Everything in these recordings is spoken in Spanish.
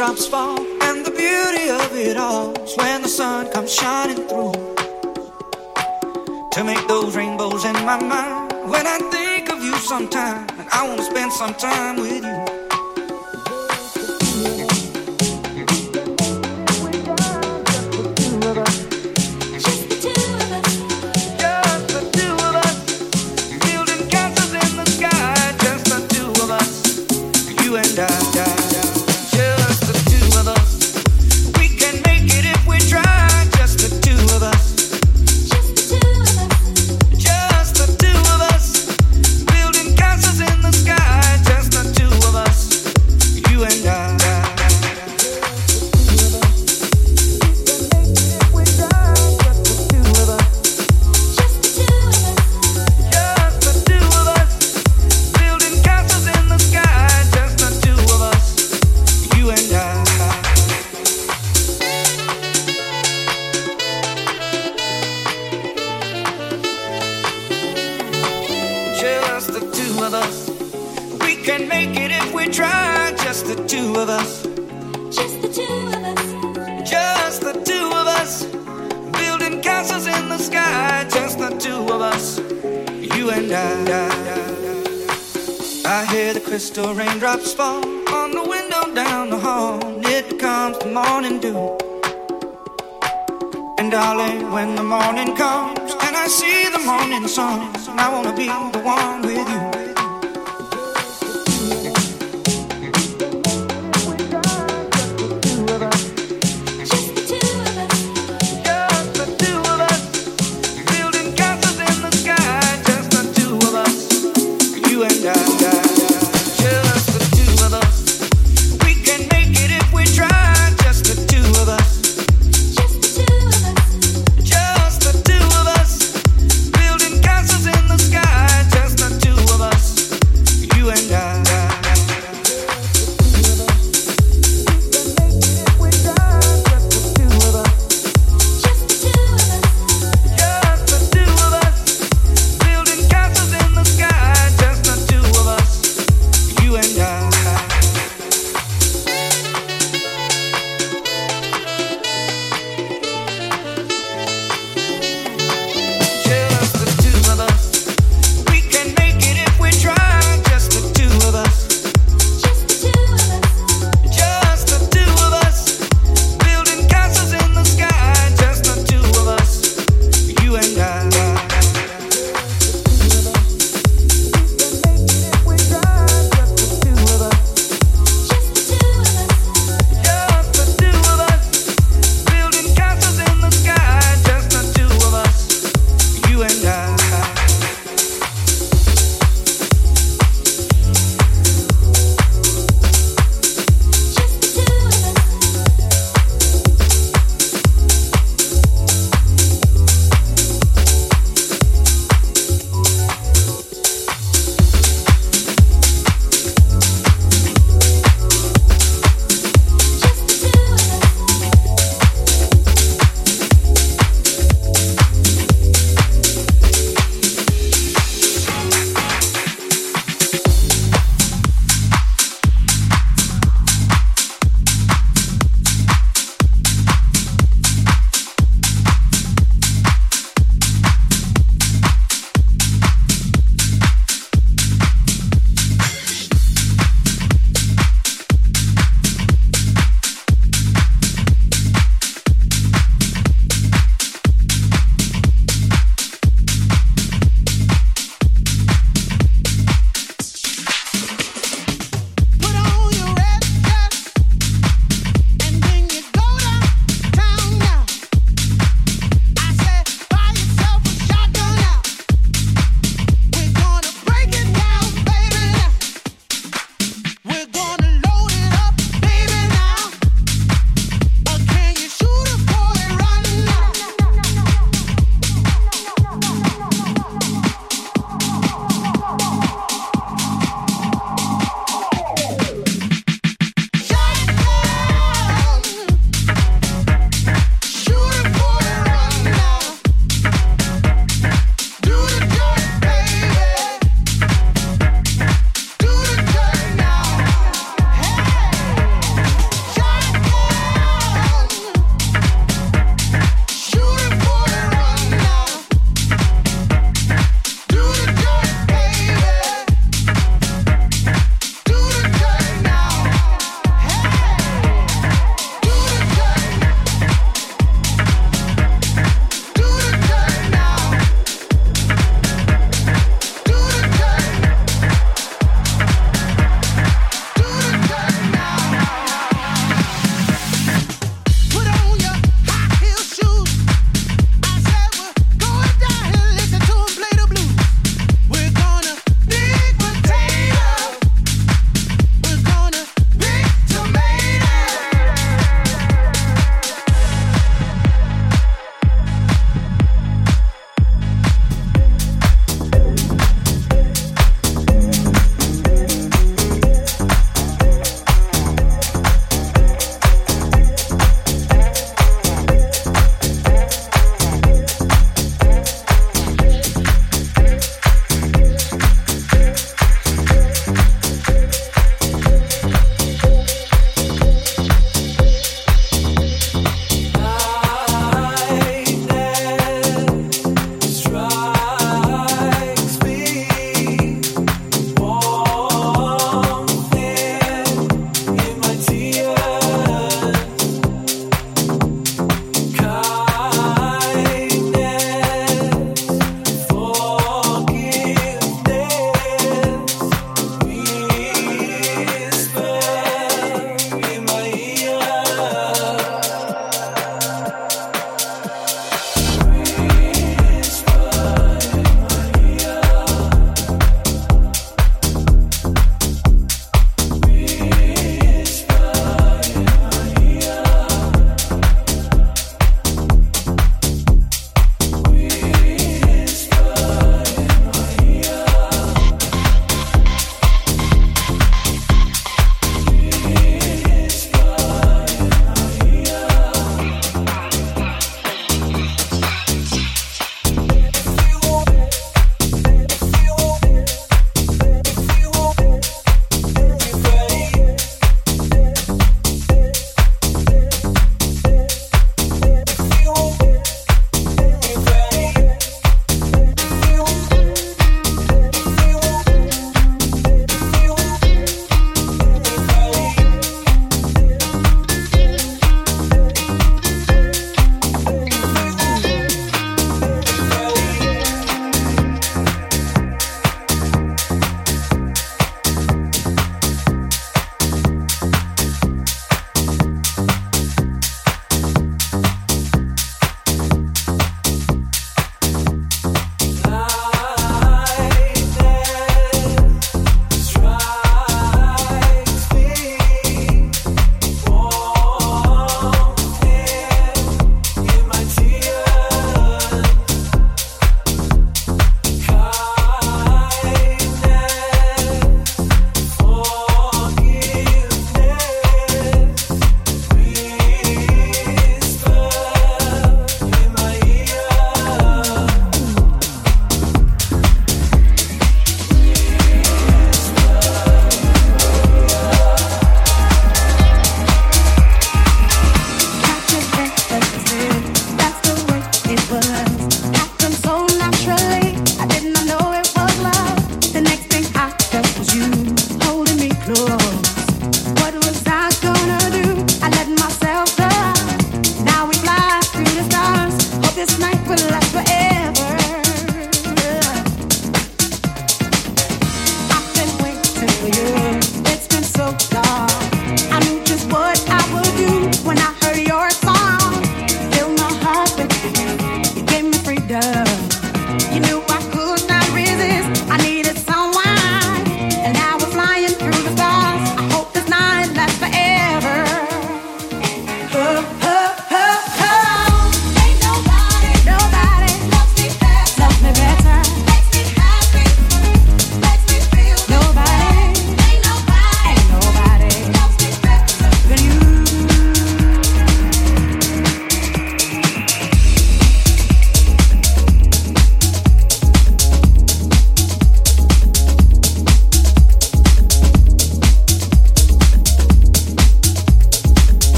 Raindrops fall. And the beauty of it all is when the sun comes shining through. To make those rainbows in my mind. When I think of you sometime, and I wanna spend some time with you.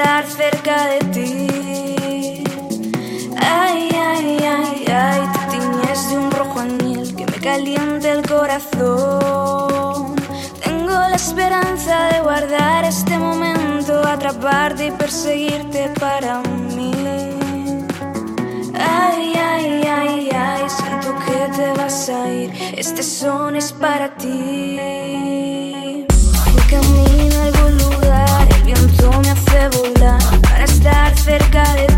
estar cerca de ti. Ay, ay, ay, ay, te tiñes de un rojo miel que me calienta el corazón. Tengo la esperanza de guardar este momento, atraparte y perseguirte para mí. Ay, ay, ay, ay, siento que te vas a ir, este son es para ti. cerca de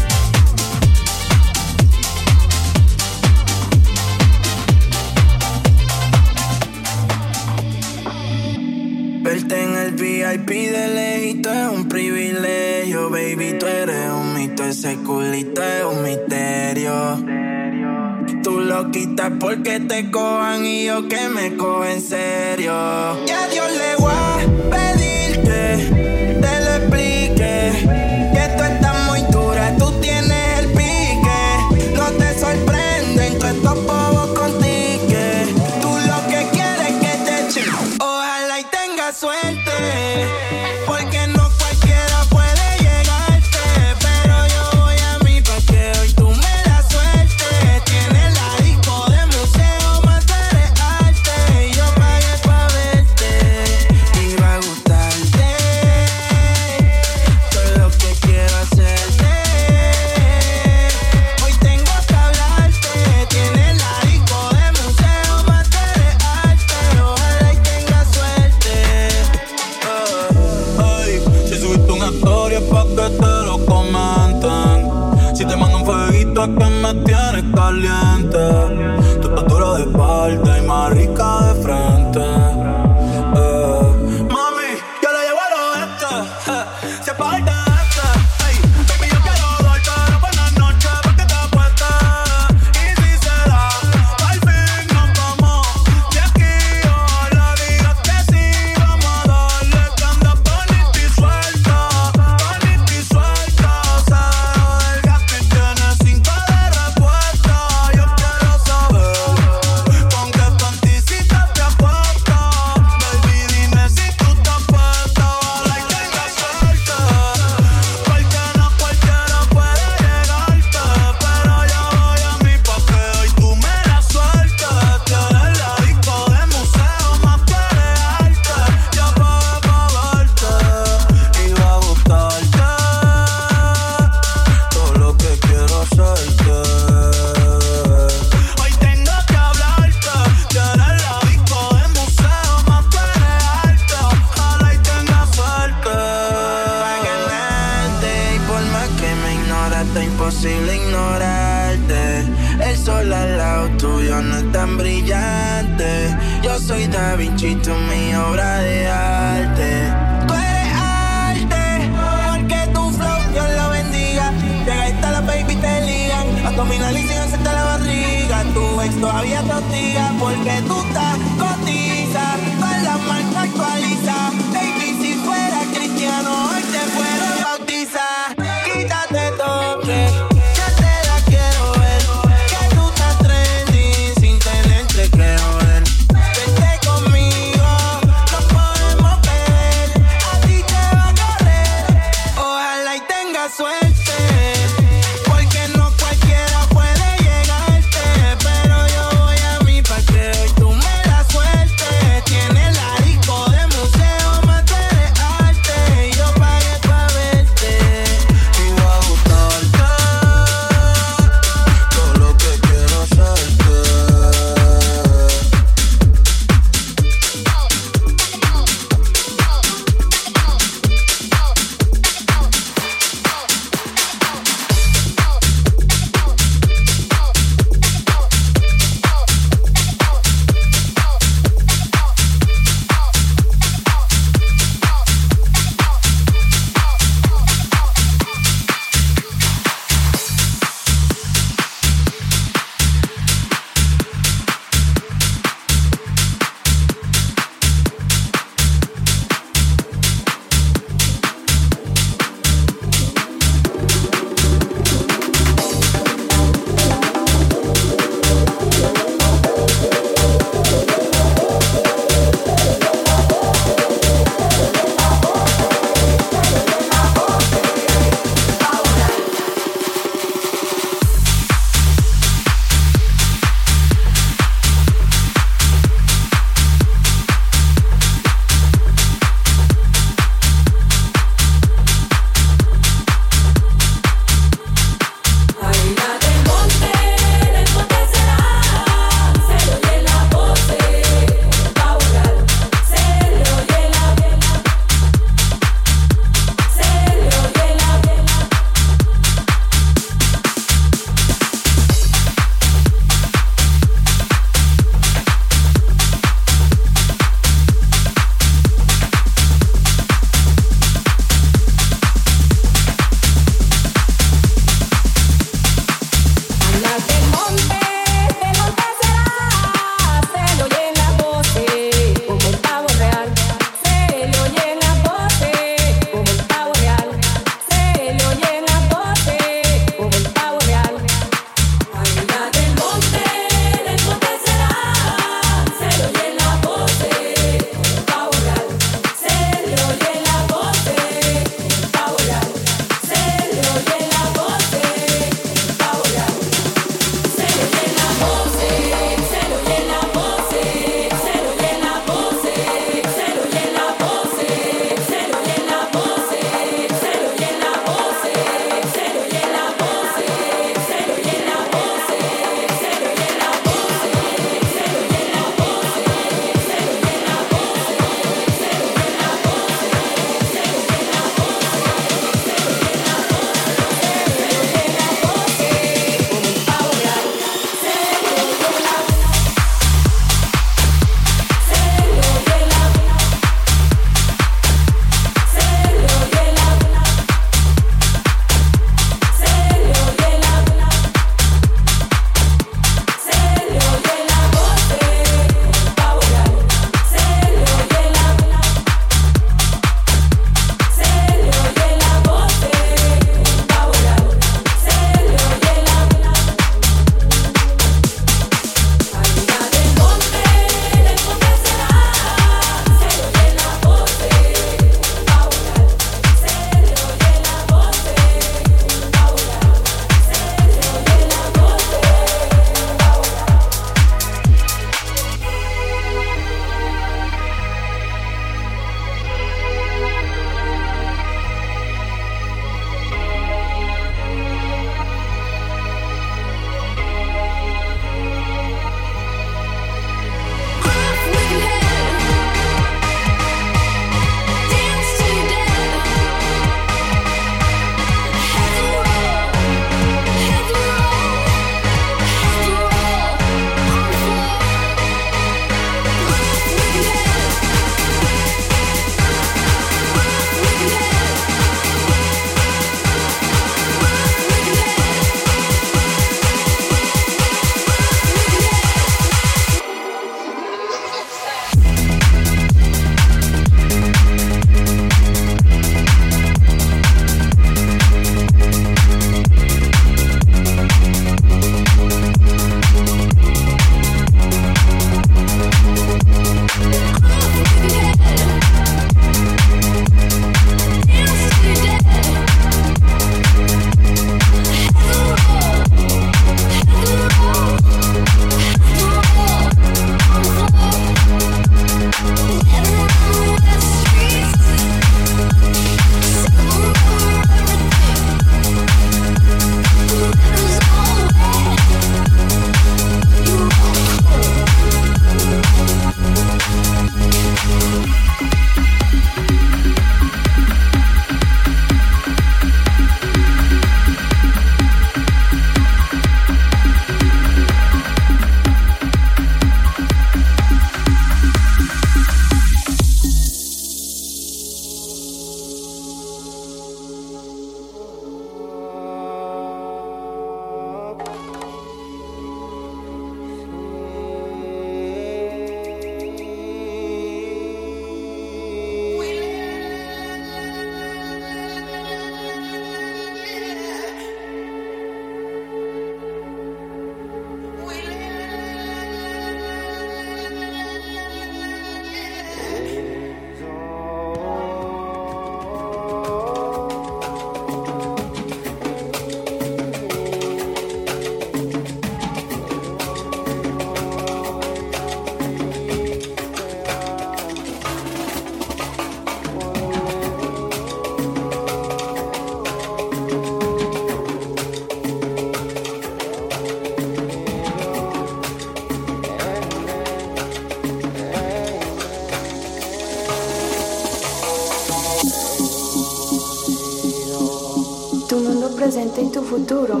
y tu futuro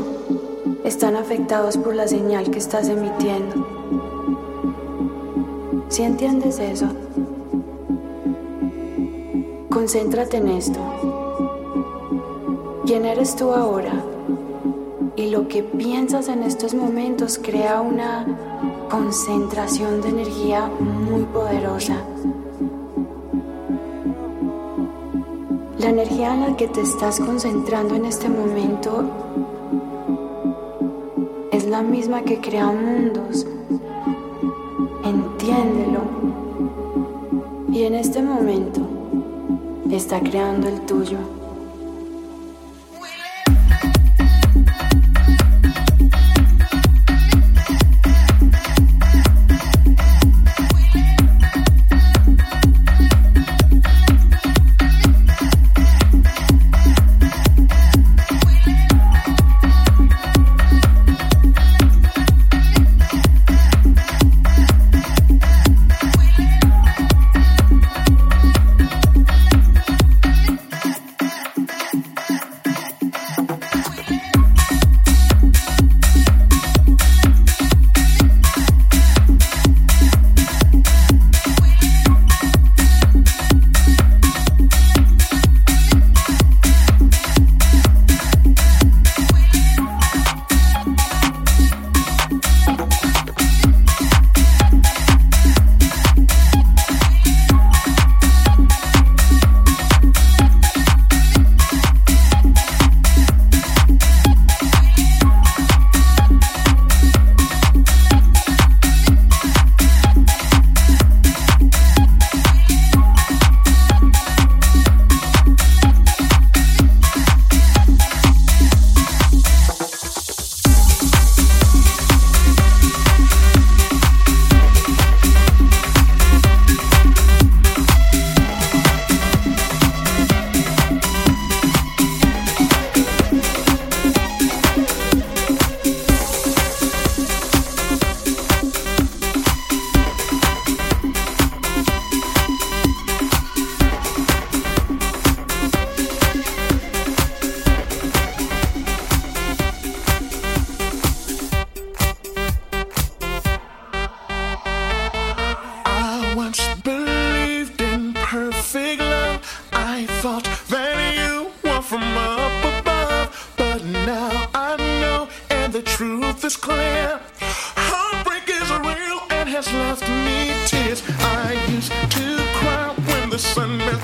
están afectados por la señal que estás emitiendo. Si entiendes eso, concéntrate en esto. ¿Quién eres tú ahora? Y lo que piensas en estos momentos crea una concentración de energía muy poderosa. La energía en la que te estás concentrando en este momento es la misma que crea mundos. Entiéndelo. Y en este momento está creando el tuyo.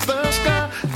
the sky.